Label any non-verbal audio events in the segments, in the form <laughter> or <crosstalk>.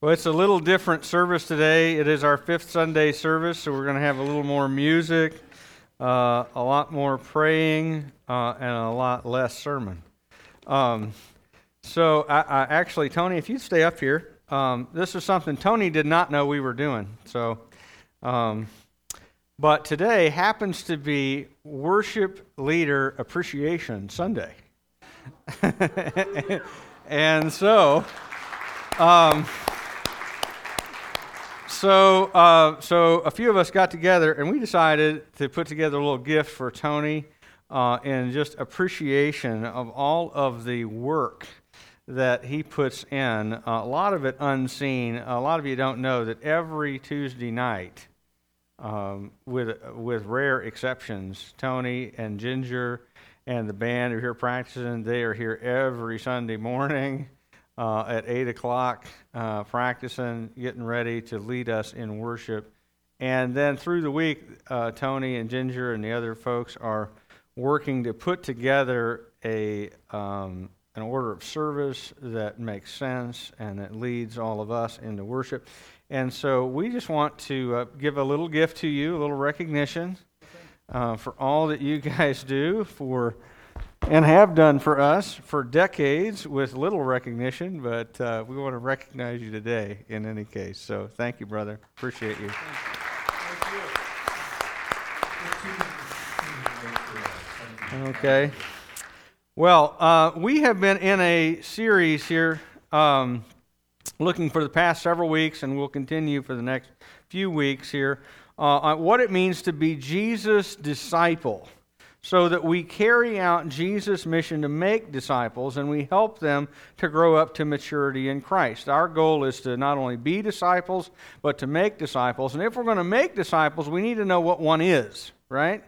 Well, it's a little different service today. It is our fifth Sunday service, so we're going to have a little more music, uh, a lot more praying, uh, and a lot less sermon. Um, so, I, I, actually, Tony, if you'd stay up here, um, this is something Tony did not know we were doing. So, um, but today happens to be Worship Leader Appreciation Sunday, <laughs> and so. So, uh, so a few of us got together and we decided to put together a little gift for Tony uh, in just appreciation of all of the work that he puts in. Uh, a lot of it unseen. A lot of you don't know that every Tuesday night, um, with with rare exceptions, Tony and Ginger and the band are here practicing. They are here every Sunday morning uh, at 8 o'clock, uh, practicing, getting ready to lead us in worship. And then through the week, uh, Tony and Ginger and the other folks are working to put together a, um, an order of service that makes sense and that leads all of us into worship. And so we just want to uh, give a little gift to you, a little recognition uh, for all that you <laughs> guys do for and have done for us for decades with little recognition, but uh, we want to recognize you today in any case. So thank you, brother. Appreciate you. Okay. Well, uh, we have been in a series here um, looking for the past several weeks, and we'll continue for the next few weeks here, uh, on what it means to be Jesus' disciple so that we carry out Jesus' mission to make disciples and we help them to grow up to maturity in Christ. Our goal is to not only be disciples, but to make disciples. And if we're going to make disciples, we need to know what one is, right?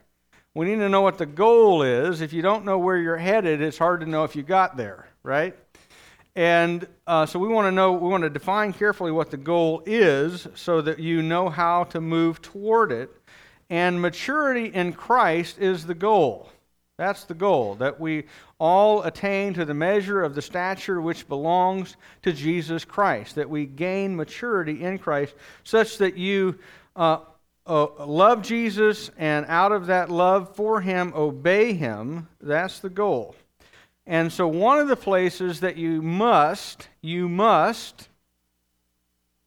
We need to know what the goal is. If you don't know where you're headed, it's hard to know if you got there, right? And uh, so we want to know, we want to define carefully what the goal is so that you know how to move toward it and maturity in Christ is the goal. That's the goal, that we all attain to the measure of the stature which belongs to Jesus Christ, that we gain maturity in Christ, such that you uh, uh, love Jesus and out of that love for Him, obey Him. That's the goal. And so, one of the places that you must, you must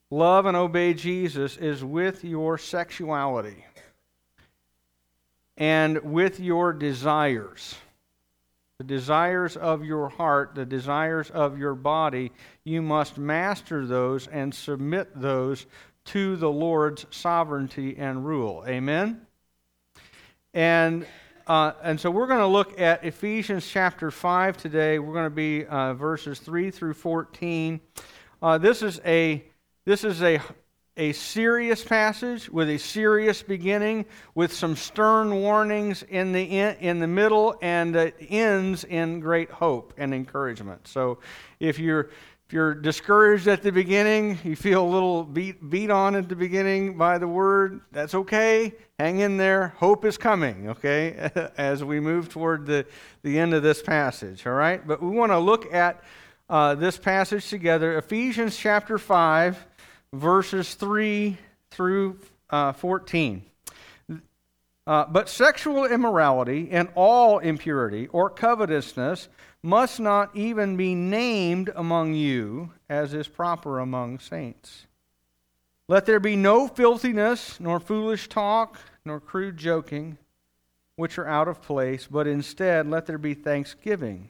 love and obey Jesus is with your sexuality and with your desires. The desires of your heart, the desires of your body, you must master those and submit those to the Lord's sovereignty and rule. Amen? And, uh, and so we're going to look at Ephesians chapter 5 today. We're going to be uh, verses 3 through 14. Uh, this is a this is a a serious passage with a serious beginning, with some stern warnings in the, in, in the middle, and it ends in great hope and encouragement. So if you're if you're discouraged at the beginning, you feel a little beat, beat on at the beginning by the word, that's okay. Hang in there. Hope is coming, okay, <laughs> as we move toward the, the end of this passage, all right? But we want to look at uh, this passage together. Ephesians chapter 5 verses 3 through uh, 14. Uh, but sexual immorality and all impurity or covetousness must not even be named among you, as is proper among saints. Let there be no filthiness, nor foolish talk, nor crude joking, which are out of place, but instead let there be thanksgiving.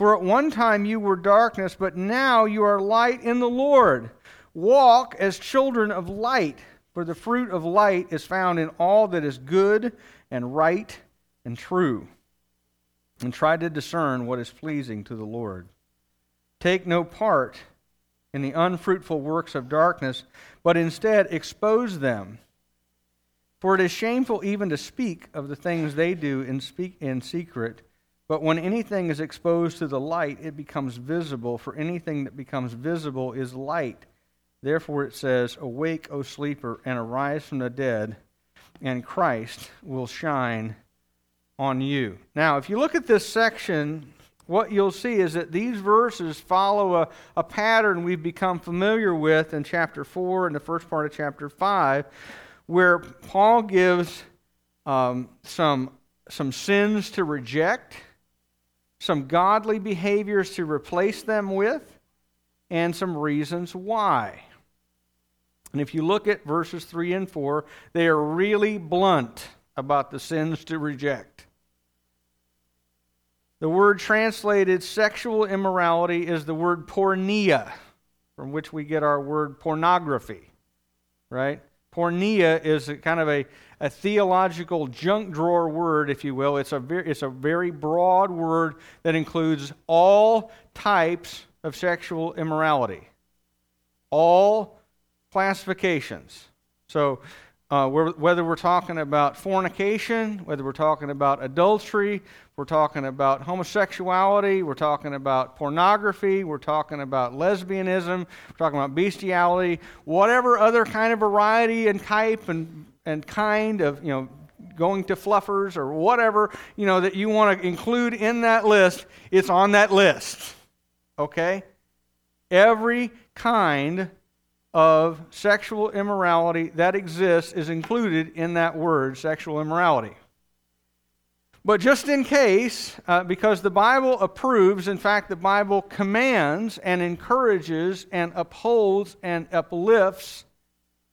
For at one time you were darkness, but now you are light in the Lord. Walk as children of light, for the fruit of light is found in all that is good and right and true. And try to discern what is pleasing to the Lord. Take no part in the unfruitful works of darkness, but instead expose them. For it is shameful even to speak of the things they do in, speak, in secret. But when anything is exposed to the light, it becomes visible, for anything that becomes visible is light. Therefore it says, Awake, O sleeper, and arise from the dead, and Christ will shine on you. Now, if you look at this section what you'll see is that these verses follow a, a pattern we've become familiar with in chapter 4 and the first part of chapter 5, where Paul gives um, some, some sins to reject, some godly behaviors to replace them with, and some reasons why. And if you look at verses 3 and 4, they are really blunt about the sins to reject. The word translated sexual immorality is the word porneia, from which we get our word pornography, right? Porneia is kind of a, a theological junk drawer word, if you will. It's a, very, it's a very broad word that includes all types of sexual immorality, all classifications. So, uh, whether we're talking about fornication, whether we're talking about adultery, we're talking about homosexuality, we're talking about pornography, we're talking about lesbianism, we're talking about bestiality, whatever other kind of variety and type and, and kind of, you know, going to fluffers or whatever, you know, that you want to include in that list, it's on that list. Okay? Every kind of sexual immorality that exists is included in that word, sexual immorality. But just in case, uh, because the Bible approves, in fact, the Bible commands and encourages and upholds and uplifts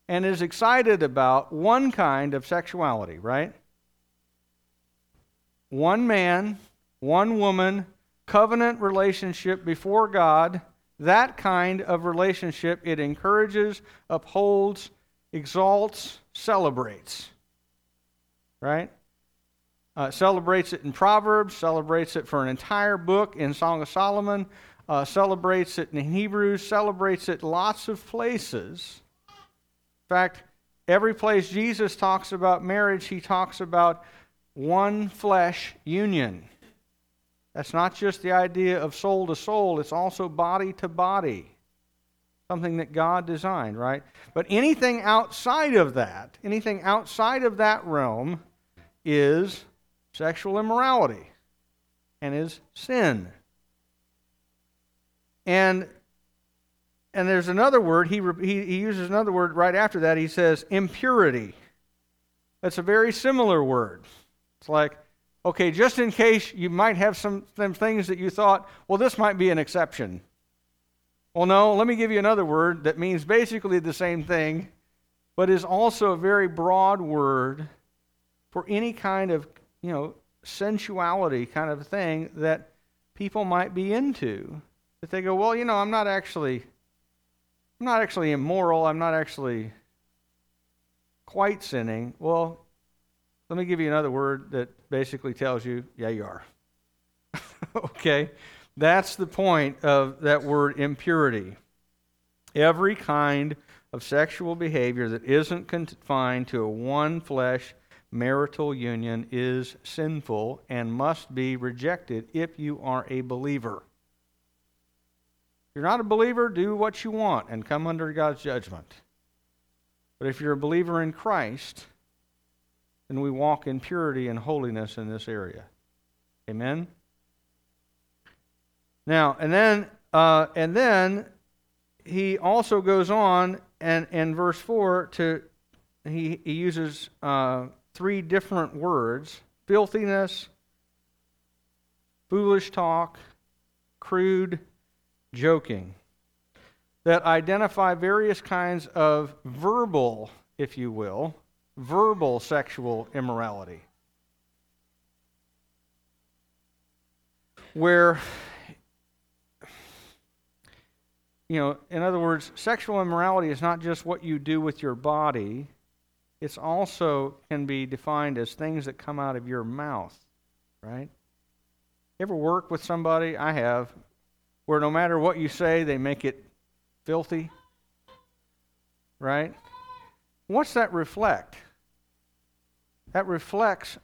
and is excited about one kind of sexuality, right? One man, one woman, covenant relationship before God that kind of relationship, it encourages, upholds, exalts, celebrates. Right? Uh, celebrates it in Proverbs, celebrates it for an entire book in Song of Solomon, uh, celebrates it in Hebrews, celebrates it lots of places. In fact, every place Jesus talks about marriage, he talks about one flesh union. That's not just the idea of soul to soul, it's also body to body. Something that God designed, right? But anything outside of that, anything outside of that realm is sexual immorality and is sin. And and there's another word he, he, he uses another word right after that he says impurity that's a very similar word it's like okay, just in case you might have some, some things that you thought, well, this might be an exception. Well, no, let me give you another word that means basically the same thing, but is also a very broad word for any kind of, you know, sensuality kind of thing that people might be into. That they go, well, you know, I'm not actually I'm not actually immoral, I'm not actually quite sinning. Well, let me give you another word that basically tells you, yeah, you are. <laughs> okay? That's the point of that word impurity. Every kind of sexual behavior that isn't confined to a one flesh marital union is sinful and must be rejected if you are a believer. If you're not a believer, do what you want and come under God's judgment. But if you're a believer in Christ, then we walk in purity and holiness in this area. Amen. Now, and then, uh, and then he also goes on, and in verse four, to he, he uses uh, three different words: filthiness, foolish talk, crude joking, that identify various kinds of verbal, if you will, verbal sexual immorality. Where, you know, in other words, sexual immorality is not just what you do with your body, it's also can be defined as things that come out of your mouth, right? Ever work with somebody? I have, where no matter what you say, they make it filthy, right? What's that reflect? That reflects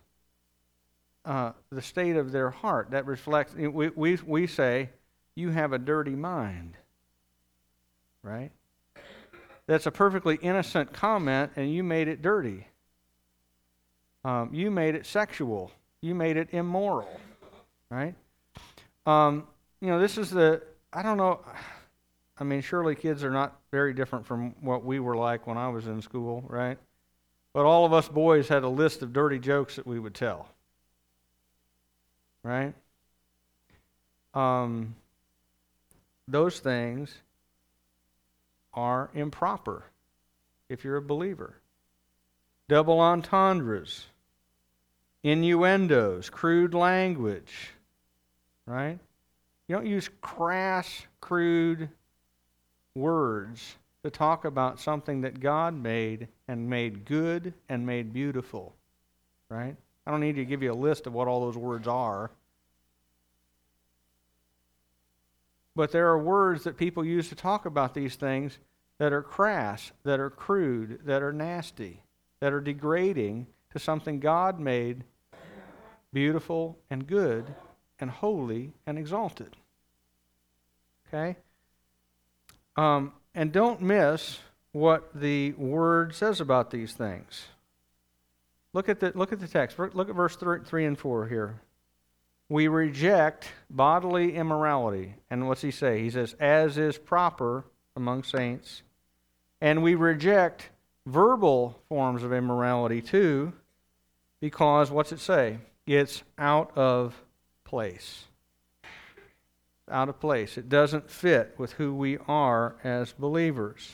uh, the state of their heart. That reflects, we, we, we say, you have a dirty mind, right? That's a perfectly innocent comment, and you made it dirty. Um, you made it sexual. You made it immoral, right? Um, you know, this is the, I don't know, I mean, surely kids are not very different from what we were like when I was in school, right? But all of us boys had a list of dirty jokes that we would tell, right? Um, those things are improper if you're a believer. Double entendres, innuendos, crude language, right? You don't use crass, crude words to talk about something that God made and made good and made beautiful, right? I don't need to give you a list of what all those words are. But there are words that people use to talk about these things that are crass, that are crude, that are nasty, that are degrading to something God made beautiful and good and holy and exalted. Okay? Um, and don't miss what the word says about these things. Look at the, look at the text. Look at verse 3 and 4 here we reject bodily immorality. And what's he say? He says, as is proper among saints. And we reject verbal forms of immorality too, because what's it say? It's out of place. Out of place. It doesn't fit with who we are as believers.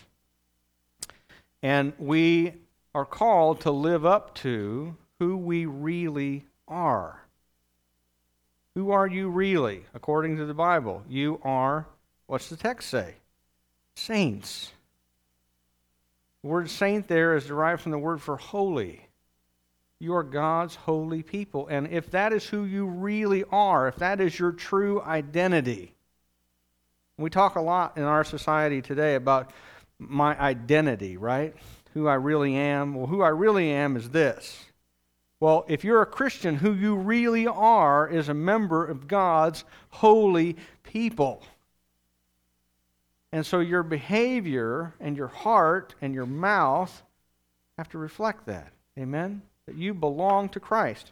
And we are called to live up to who we really are. Who are you really, according to the Bible? You are, what's the text say? Saints. The word saint there is derived from the word for holy. You are God's holy people. And if that is who you really are, if that is your true identity, we talk a lot in our society today about my identity, right? Who I really am. Well, who I really am is this. Well, if you're a Christian, who you really are is a member of God's holy people. And so your behavior and your heart and your mouth have to reflect that. Amen? That you belong to Christ.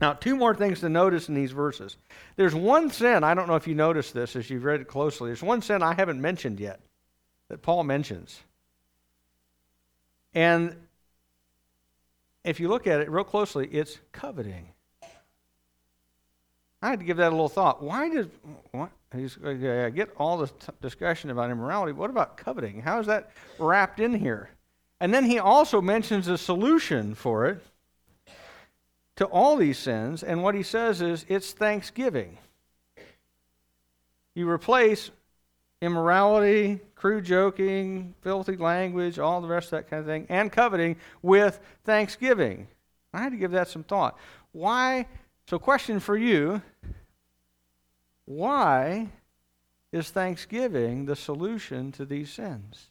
Now, two more things to notice in these verses. There's one sin, I don't know if you noticed this as you've read it closely. There's one sin I haven't mentioned yet that Paul mentions. And if you look at it real closely, it's coveting. I had to give that a little thought. Why does what, I get all this t- discussion about immorality? What about coveting? How is that wrapped in here? And then he also mentions a solution for it to all these sins. And what he says is it's thanksgiving. You replace immorality, crude joking, filthy language, all the rest of that kind of thing, and coveting with thanksgiving. I had to give that some thought. Why? So, question for you why is thanksgiving the solution to these sins?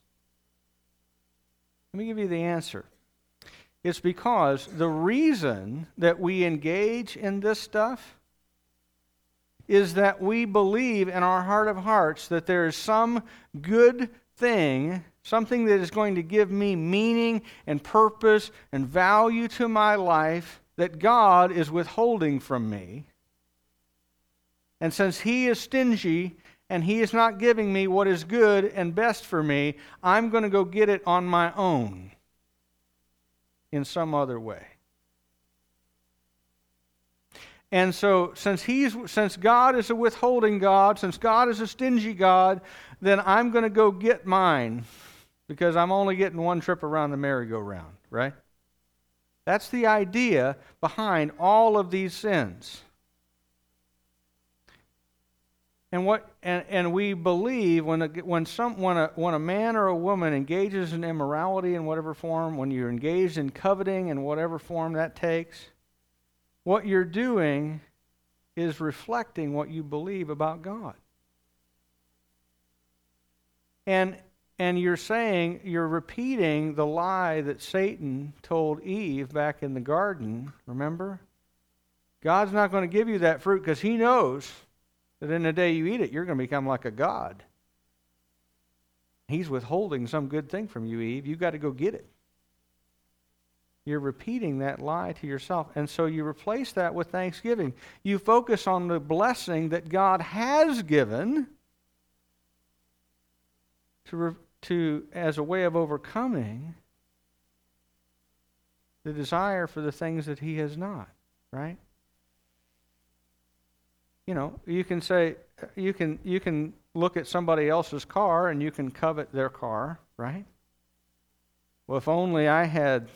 Let me give you the answer. It's because the reason that we engage in this stuff is that we believe in our heart of hearts that there is some good thing, something that is going to give me meaning and purpose and value to my life that God is withholding from me. And since He is stingy and He is not giving me what is good and best for me, I'm going to go get it on my own in some other way. And so, since he's since God is a withholding God, since God is a stingy God, then I'm going to go get mine because I'm only getting one trip around the merry-go-round, right? That's the idea behind all of these sins. And what and, and we believe when a, when some when a when a man or a woman engages in immorality in whatever form, when you're engaged in coveting in whatever form that takes, what you're doing is reflecting what you believe about God. And and you're saying you're repeating the lie that Satan told Eve back in the garden, remember? God's not going to give you that fruit because he knows that in the day you eat it, you're going to become like a god. He's withholding some good thing from you, Eve. You've got to go get it. You're repeating that lie to yourself. And so you replace that with thanksgiving. You focus on the blessing that God has given to, to as a way of overcoming the desire for the things that he has not, right? You know, you can say you can you can look at somebody else's car and you can covet their car, right? Well, if only I had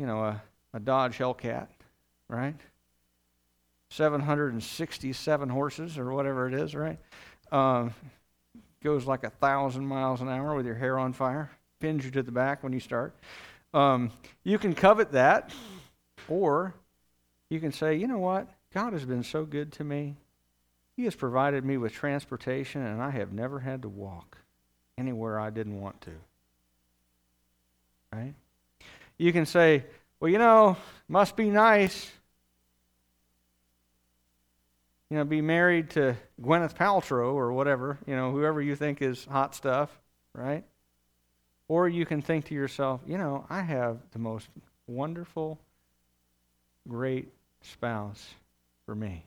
you know, a, a Dodge Hellcat, right? 767 horses or whatever it is, right? Um, goes like a thousand miles an hour with your hair on fire, pins you to the back when you start. Um, you can covet that, or you can say, you know what? God has been so good to me. He has provided me with transportation, and I have never had to walk anywhere I didn't want to. Right? You can say, well, you know, must be nice. You know, be married to Gwyneth Paltrow or whatever, you know, whoever you think is hot stuff, right? Or you can think to yourself, you know, I have the most wonderful, great spouse for me.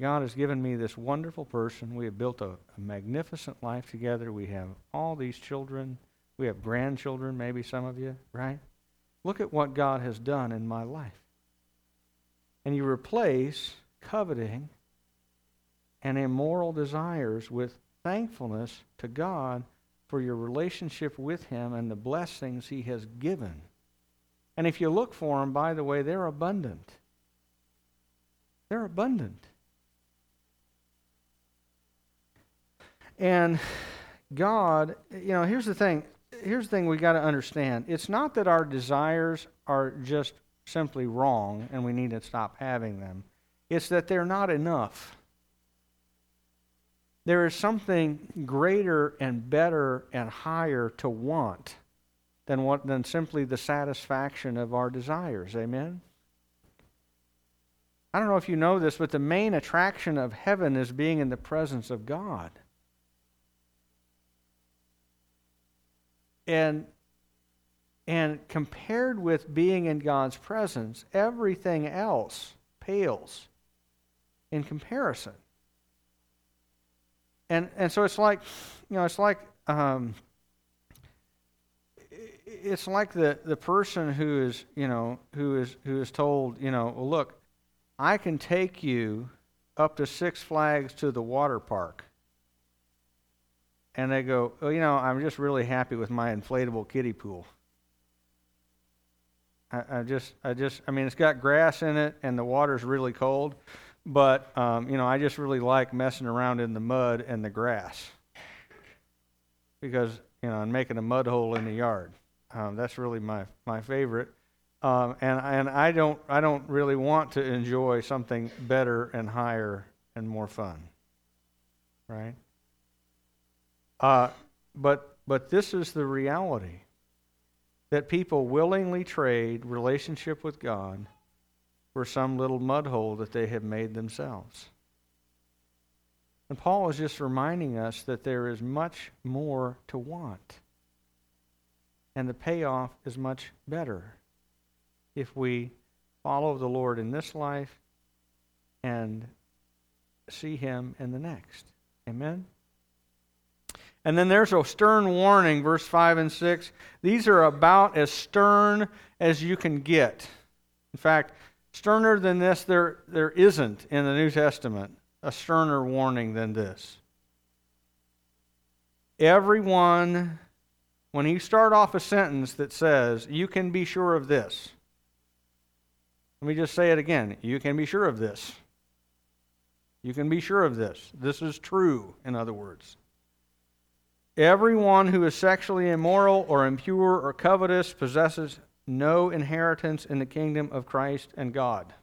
God has given me this wonderful person. We have built a, a magnificent life together. We have all these children. We have grandchildren, maybe some of you, right? Look at what God has done in my life. And you replace coveting and immoral desires with thankfulness to God for your relationship with Him and the blessings He has given. And if you look for them, by the way, they're abundant. They're abundant. And God, you know, here's the thing here's the thing we got to understand it's not that our desires are just simply wrong and we need to stop having them, it's that they're not enough. There is something greater and better and higher to want than, what, than simply the satisfaction of our desires. Amen? I don't know if you know this, but the main attraction of heaven is being in the presence of God. And and compared with being in God's presence, everything else pales in comparison. And and so it's like, you know, it's like um, it's like the, the person who is, you know, who is who is told, you know, well, look, I can take you up to Six Flags to the water park and they go, oh, you know, I'm just really happy with my inflatable kiddie pool. I, I, just, I just, I mean, it's got grass in it and the water's really cold, but um, you know, I just really like messing around in the mud and the grass because you know, and making a mud hole in the yard. Um, that's really my my favorite. Um, and and I don't I don't really want to enjoy something better and higher and more fun. Right? Uh, but, but this is the reality that people willingly trade relationship with God for some little mud hole that they have made themselves. And Paul is just reminding us that there is much more to want. And the payoff is much better if we follow the Lord in this life and see Him in the next. Amen? And then there's a stern warning, verse 5 and 6. These are about as stern as you can get. In fact, sterner than this, there, there isn't in the New Testament a sterner warning than this. Everyone, when you start off a sentence that says, you can be sure of this, let me just say it again. You can be sure of this. You can be sure of this. This is true, in other words. Everyone who is sexually immoral or impure or covetous possesses no inheritance in the kingdom of Christ and God.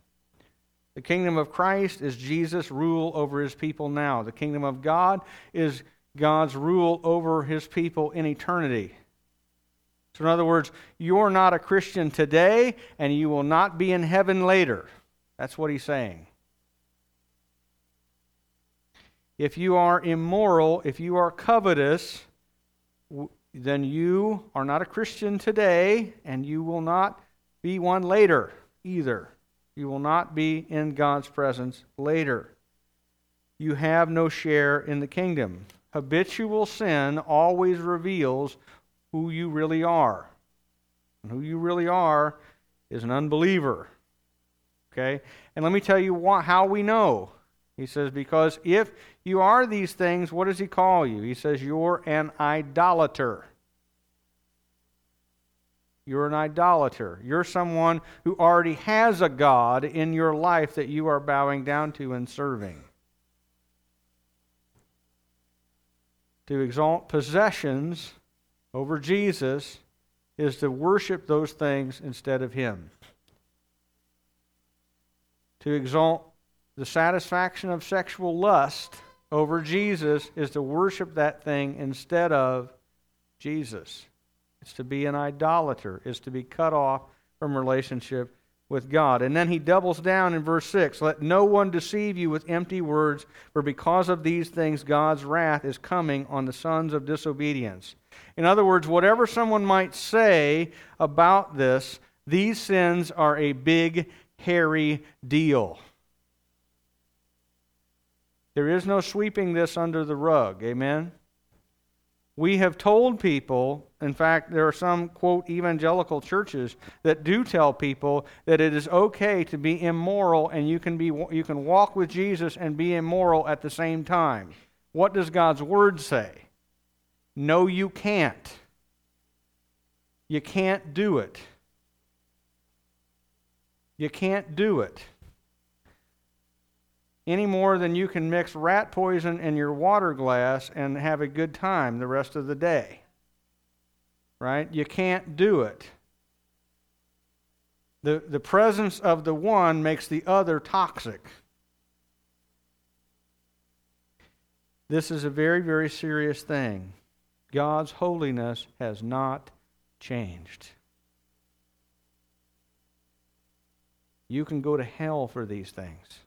The kingdom of Christ is Jesus' rule over his people now. The kingdom of God is God's rule over his people in eternity. So, in other words, you're not a Christian today, and you will not be in heaven later. That's what he's saying. If you are immoral, if you are covetous, then you are not a Christian today, and you will not be one later either. You will not be in God's presence later. You have no share in the kingdom. Habitual sin always reveals who you really are. And who you really are is an unbeliever. Okay? And let me tell you how we know. He says, Because if you are these things, what does he call you? He says, You're an idolater. You're an idolater. You're someone who already has a God in your life that you are bowing down to and serving. To exalt possessions over Jesus is to worship those things instead of Him. To exalt the satisfaction of sexual lust over Jesus is to worship that thing instead of Jesus. It's to be an idolater, is to be cut off from relationship with God. And then he doubles down in verse 6 Let no one deceive you with empty words, for because of these things God's wrath is coming on the sons of disobedience. In other words, whatever someone might say about this, these sins are a big, hairy deal. There is no sweeping this under the rug. Amen? We have told people, in fact, there are some, quote, evangelical churches that do tell people that it is okay to be immoral and you can, be, you can walk with Jesus and be immoral at the same time. What does God's Word say? No, you can't. You can't do it. You can't do it any more than you can mix rat poison in your water glass and have a good time the rest of the day. Right? You can't do it. The, the presence of the one makes the other toxic. This is a very, very serious thing. God's holiness has not changed. You can go to hell for these things.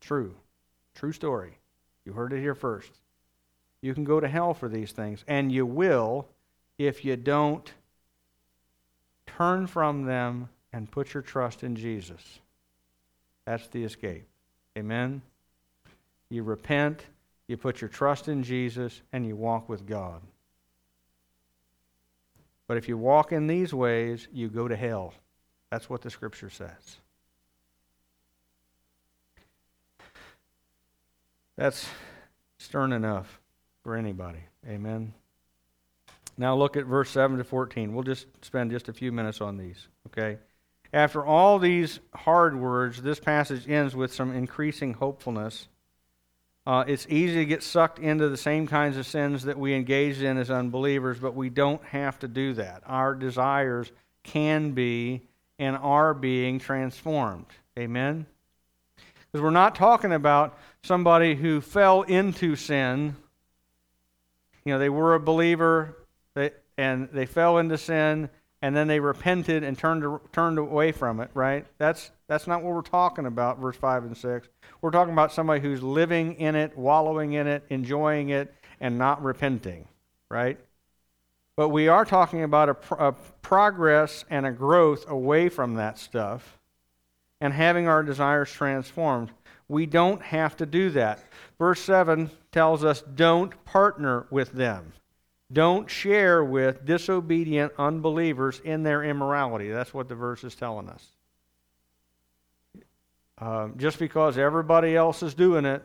True. True story. You heard it here first. You can go to hell for these things, and you will if you don't turn from them and put your trust in Jesus. That's the escape. Amen? You repent, you put your trust in Jesus, and you walk with God. But if you walk in these ways, you go to hell. That's what the scripture says. That's stern enough for anybody. Amen. Now look at verse 7 to 14. We'll just spend just a few minutes on these, okay? After all these hard words, this passage ends with some increasing hopefulness. Uh, it's easy to get sucked into the same kinds of sins that we engage in as unbelievers, but we don't have to do that. Our desires can be and are being transformed. Amen? Because we're not talking about somebody who fell into sin. You know, they were a believer and they fell into sin and then they repented and turned, turned away from it, right? That's, that's not what we're talking about, verse 5 and 6. We're talking about somebody who's living in it, wallowing in it, enjoying it, and not repenting, right? But we are talking about a, a progress and a growth away from that stuff and having our desires transformed. We don't have to do that. Verse 7 tells us don't partner with them. Don't share with disobedient unbelievers in their immorality. That's what the verse is telling us. Um, just because everybody else is doing it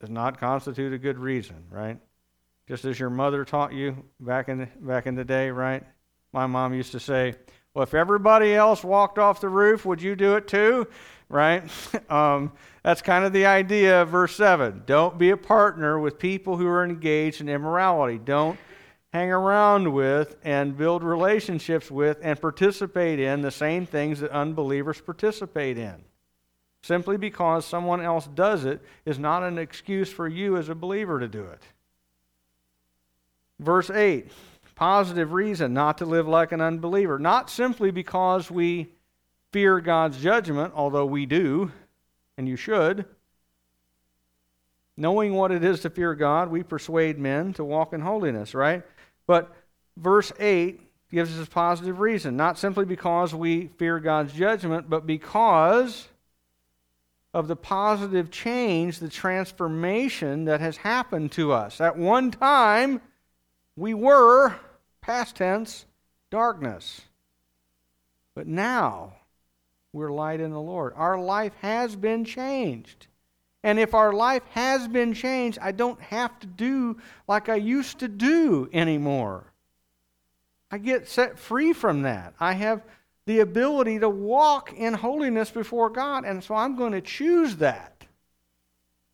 does not constitute a good reason, right? Just as your mother taught you back in the, back in the day, right? My mom used to say, "Well, if everybody else walked off the roof, would you do it too?" Right? <laughs> um, that's kind of the idea of verse 7. Don't be a partner with people who are engaged in immorality. Don't hang around with and build relationships with and participate in the same things that unbelievers participate in. Simply because someone else does it is not an excuse for you as a believer to do it. Verse 8 positive reason not to live like an unbeliever. Not simply because we fear God's judgment, although we do, and you should. Knowing what it is to fear God, we persuade men to walk in holiness, right? But verse 8 gives us a positive reason, not simply because we fear God's judgment, but because of the positive change, the transformation that has happened to us. At one time, we were, past tense, darkness. But now, we're light in the Lord. Our life has been changed. And if our life has been changed, I don't have to do like I used to do anymore. I get set free from that. I have the ability to walk in holiness before God, and so I'm going to choose that.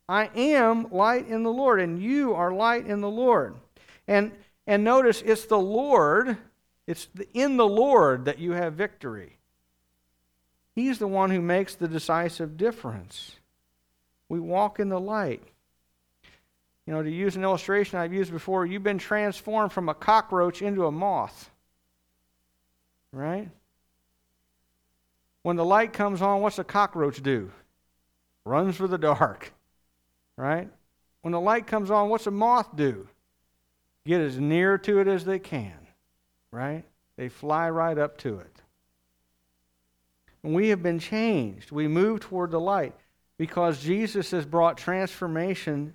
I am light in the Lord, and you are light in the Lord. And, and notice it's the Lord, it's in the Lord that you have victory. He's the one who makes the decisive difference. We walk in the light. You know, to use an illustration I've used before, you've been transformed from a cockroach into a moth. Right? When the light comes on, what's a cockroach do? Runs for the dark. Right? When the light comes on, what's a moth do? Get as near to it as they can. Right? They fly right up to it. And we have been changed. We move toward the light because Jesus has brought transformation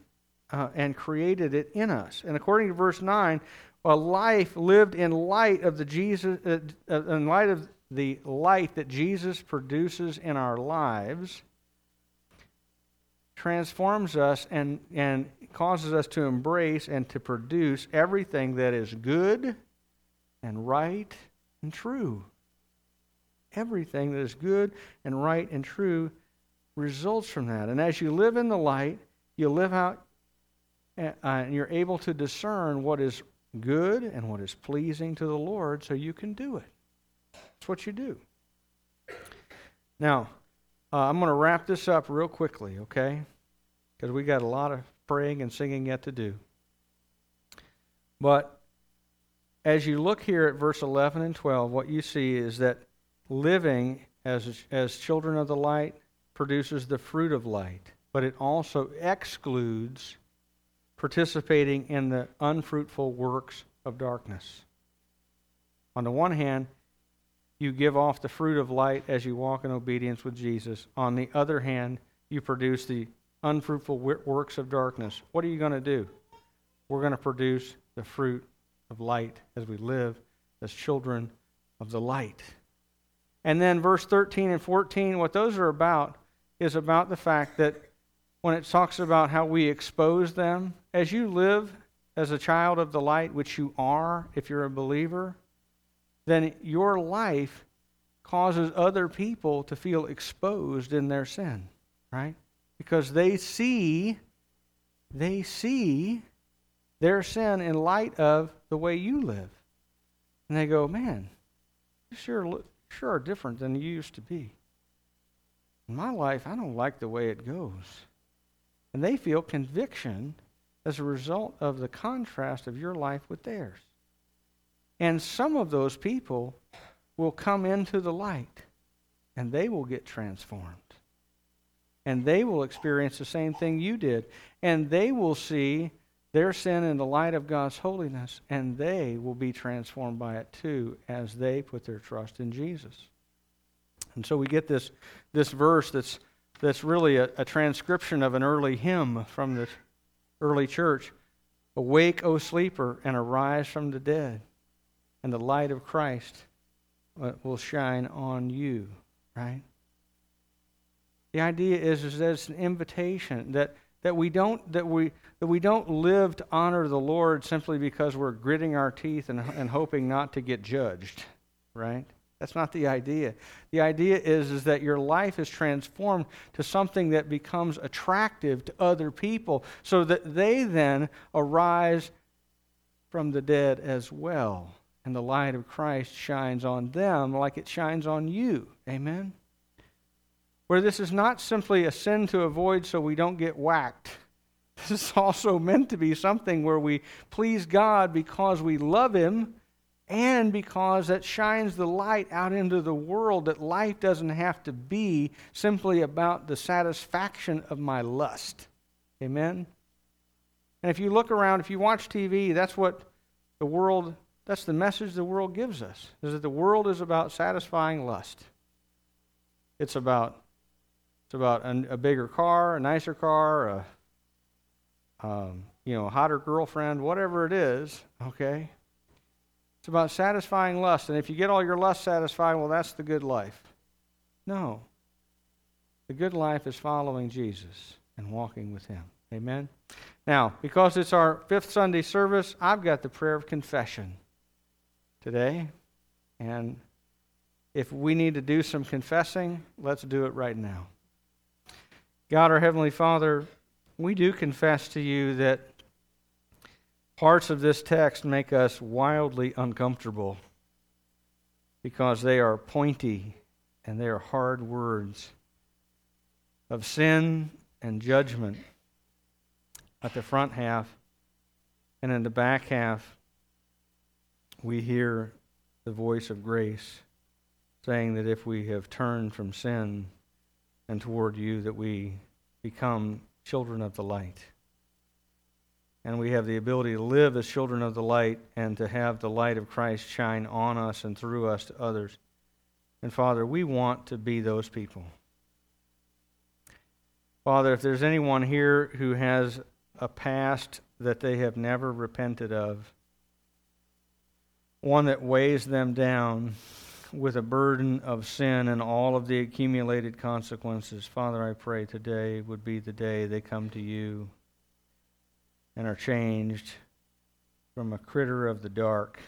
uh, and created it in us. And according to verse 9, a life lived in light of the Jesus uh, uh, in light of the light that Jesus produces in our lives transforms us and, and causes us to embrace and to produce everything that is good and right and true. Everything that is good and right and true results from that. And as you live in the light, you live out uh, and you're able to discern what is good and what is pleasing to the Lord so you can do it. That's what you do. Now, uh, I'm going to wrap this up real quickly, okay? Because we got a lot of praying and singing yet to do. But as you look here at verse 11 and 12, what you see is that living as, as children of the light produces the fruit of light, but it also excludes participating in the unfruitful works of darkness. On the one hand, you give off the fruit of light as you walk in obedience with Jesus. On the other hand, you produce the unfruitful works of darkness. What are you going to do? We're going to produce the fruit of light as we live as children of the light. And then verse 13 and 14, what those are about is about the fact that when it talks about how we expose them, as you live as a child of the light, which you are if you're a believer, then your life causes other people to feel exposed in their sin, right? Because they see they see their sin in light of the way you live. And they go, "Man, you sure sure are different than you used to be." My life, I don't like the way it goes. And they feel conviction as a result of the contrast of your life with theirs. And some of those people will come into the light and they will get transformed. And they will experience the same thing you did. And they will see their sin in the light of God's holiness, and they will be transformed by it too as they put their trust in Jesus. And so we get this, this verse that's, that's really a, a transcription of an early hymn from the early church Awake, O sleeper, and arise from the dead, and the light of Christ uh, will shine on you, right? The idea is, is that it's an invitation that, that we don't that we that we don't live to honor the Lord simply because we're gritting our teeth and, and hoping not to get judged, right? That's not the idea. The idea is, is that your life is transformed to something that becomes attractive to other people so that they then arise from the dead as well. And the light of Christ shines on them like it shines on you. Amen? Where this is not simply a sin to avoid so we don't get whacked. <laughs> This is also meant to be something where we please God because we love Him and because that shines the light out into the world that life doesn't have to be simply about the satisfaction of my lust. Amen? And if you look around, if you watch TV, that's what the world, that's the message the world gives us, is that the world is about satisfying lust. It's about, it's about a, a bigger car, a nicer car, a, um, you know, a hotter girlfriend, whatever it is, okay? It's about satisfying lust. And if you get all your lust satisfied, well, that's the good life. No. The good life is following Jesus and walking with Him. Amen? Now, because it's our fifth Sunday service, I've got the prayer of confession today. And if we need to do some confessing, let's do it right now. God, our Heavenly Father, we do confess to you that parts of this text make us wildly uncomfortable because they are pointy and they are hard words of sin and judgment at the front half, and in the back half, we hear the voice of grace saying that if we have turned from sin and toward you, that we become children of the light. And we have the ability to live as children of the light and to have the light of Christ shine on us and through us to others. And Father, we want to be those people. Father, if there's anyone here who has a past that they have never repented of, one that weighs them down with a burden of sin and all of the accumulated consequences. Father, I pray today would be the day they come to you and are changed from a critter of the dark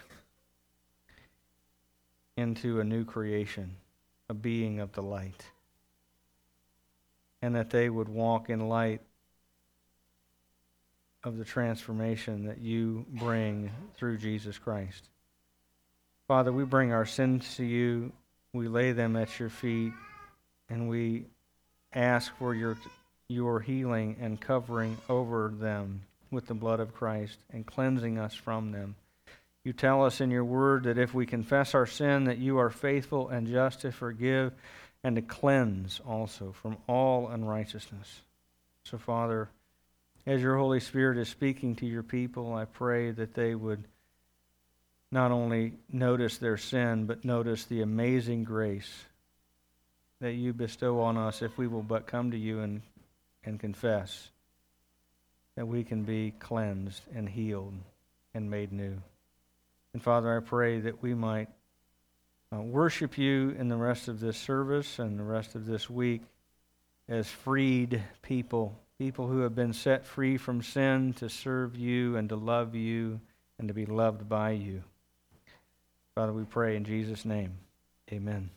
into a new creation, a being of the light. And that they would walk in light of the transformation that you bring through Jesus Christ. Father, we bring our sins to you. We lay them at your feet, and we ask for your, your healing and covering over them with the blood of Christ and cleansing us from them. You tell us in your word that if we confess our sin, that you are faithful and just to forgive and to cleanse also from all unrighteousness. So, Father, as your Holy Spirit is speaking to your people, I pray that they would not only notice their sin, but notice the amazing grace that you bestow on us if we will but come to you and, and confess that we can be cleansed and healed and made new. And Father, I pray that we might uh, worship you in the rest of this service and the rest of this week as freed people, people who have been set free from sin to serve you and to love you and to be loved by you. Father, we pray in Jesus' name. Amen.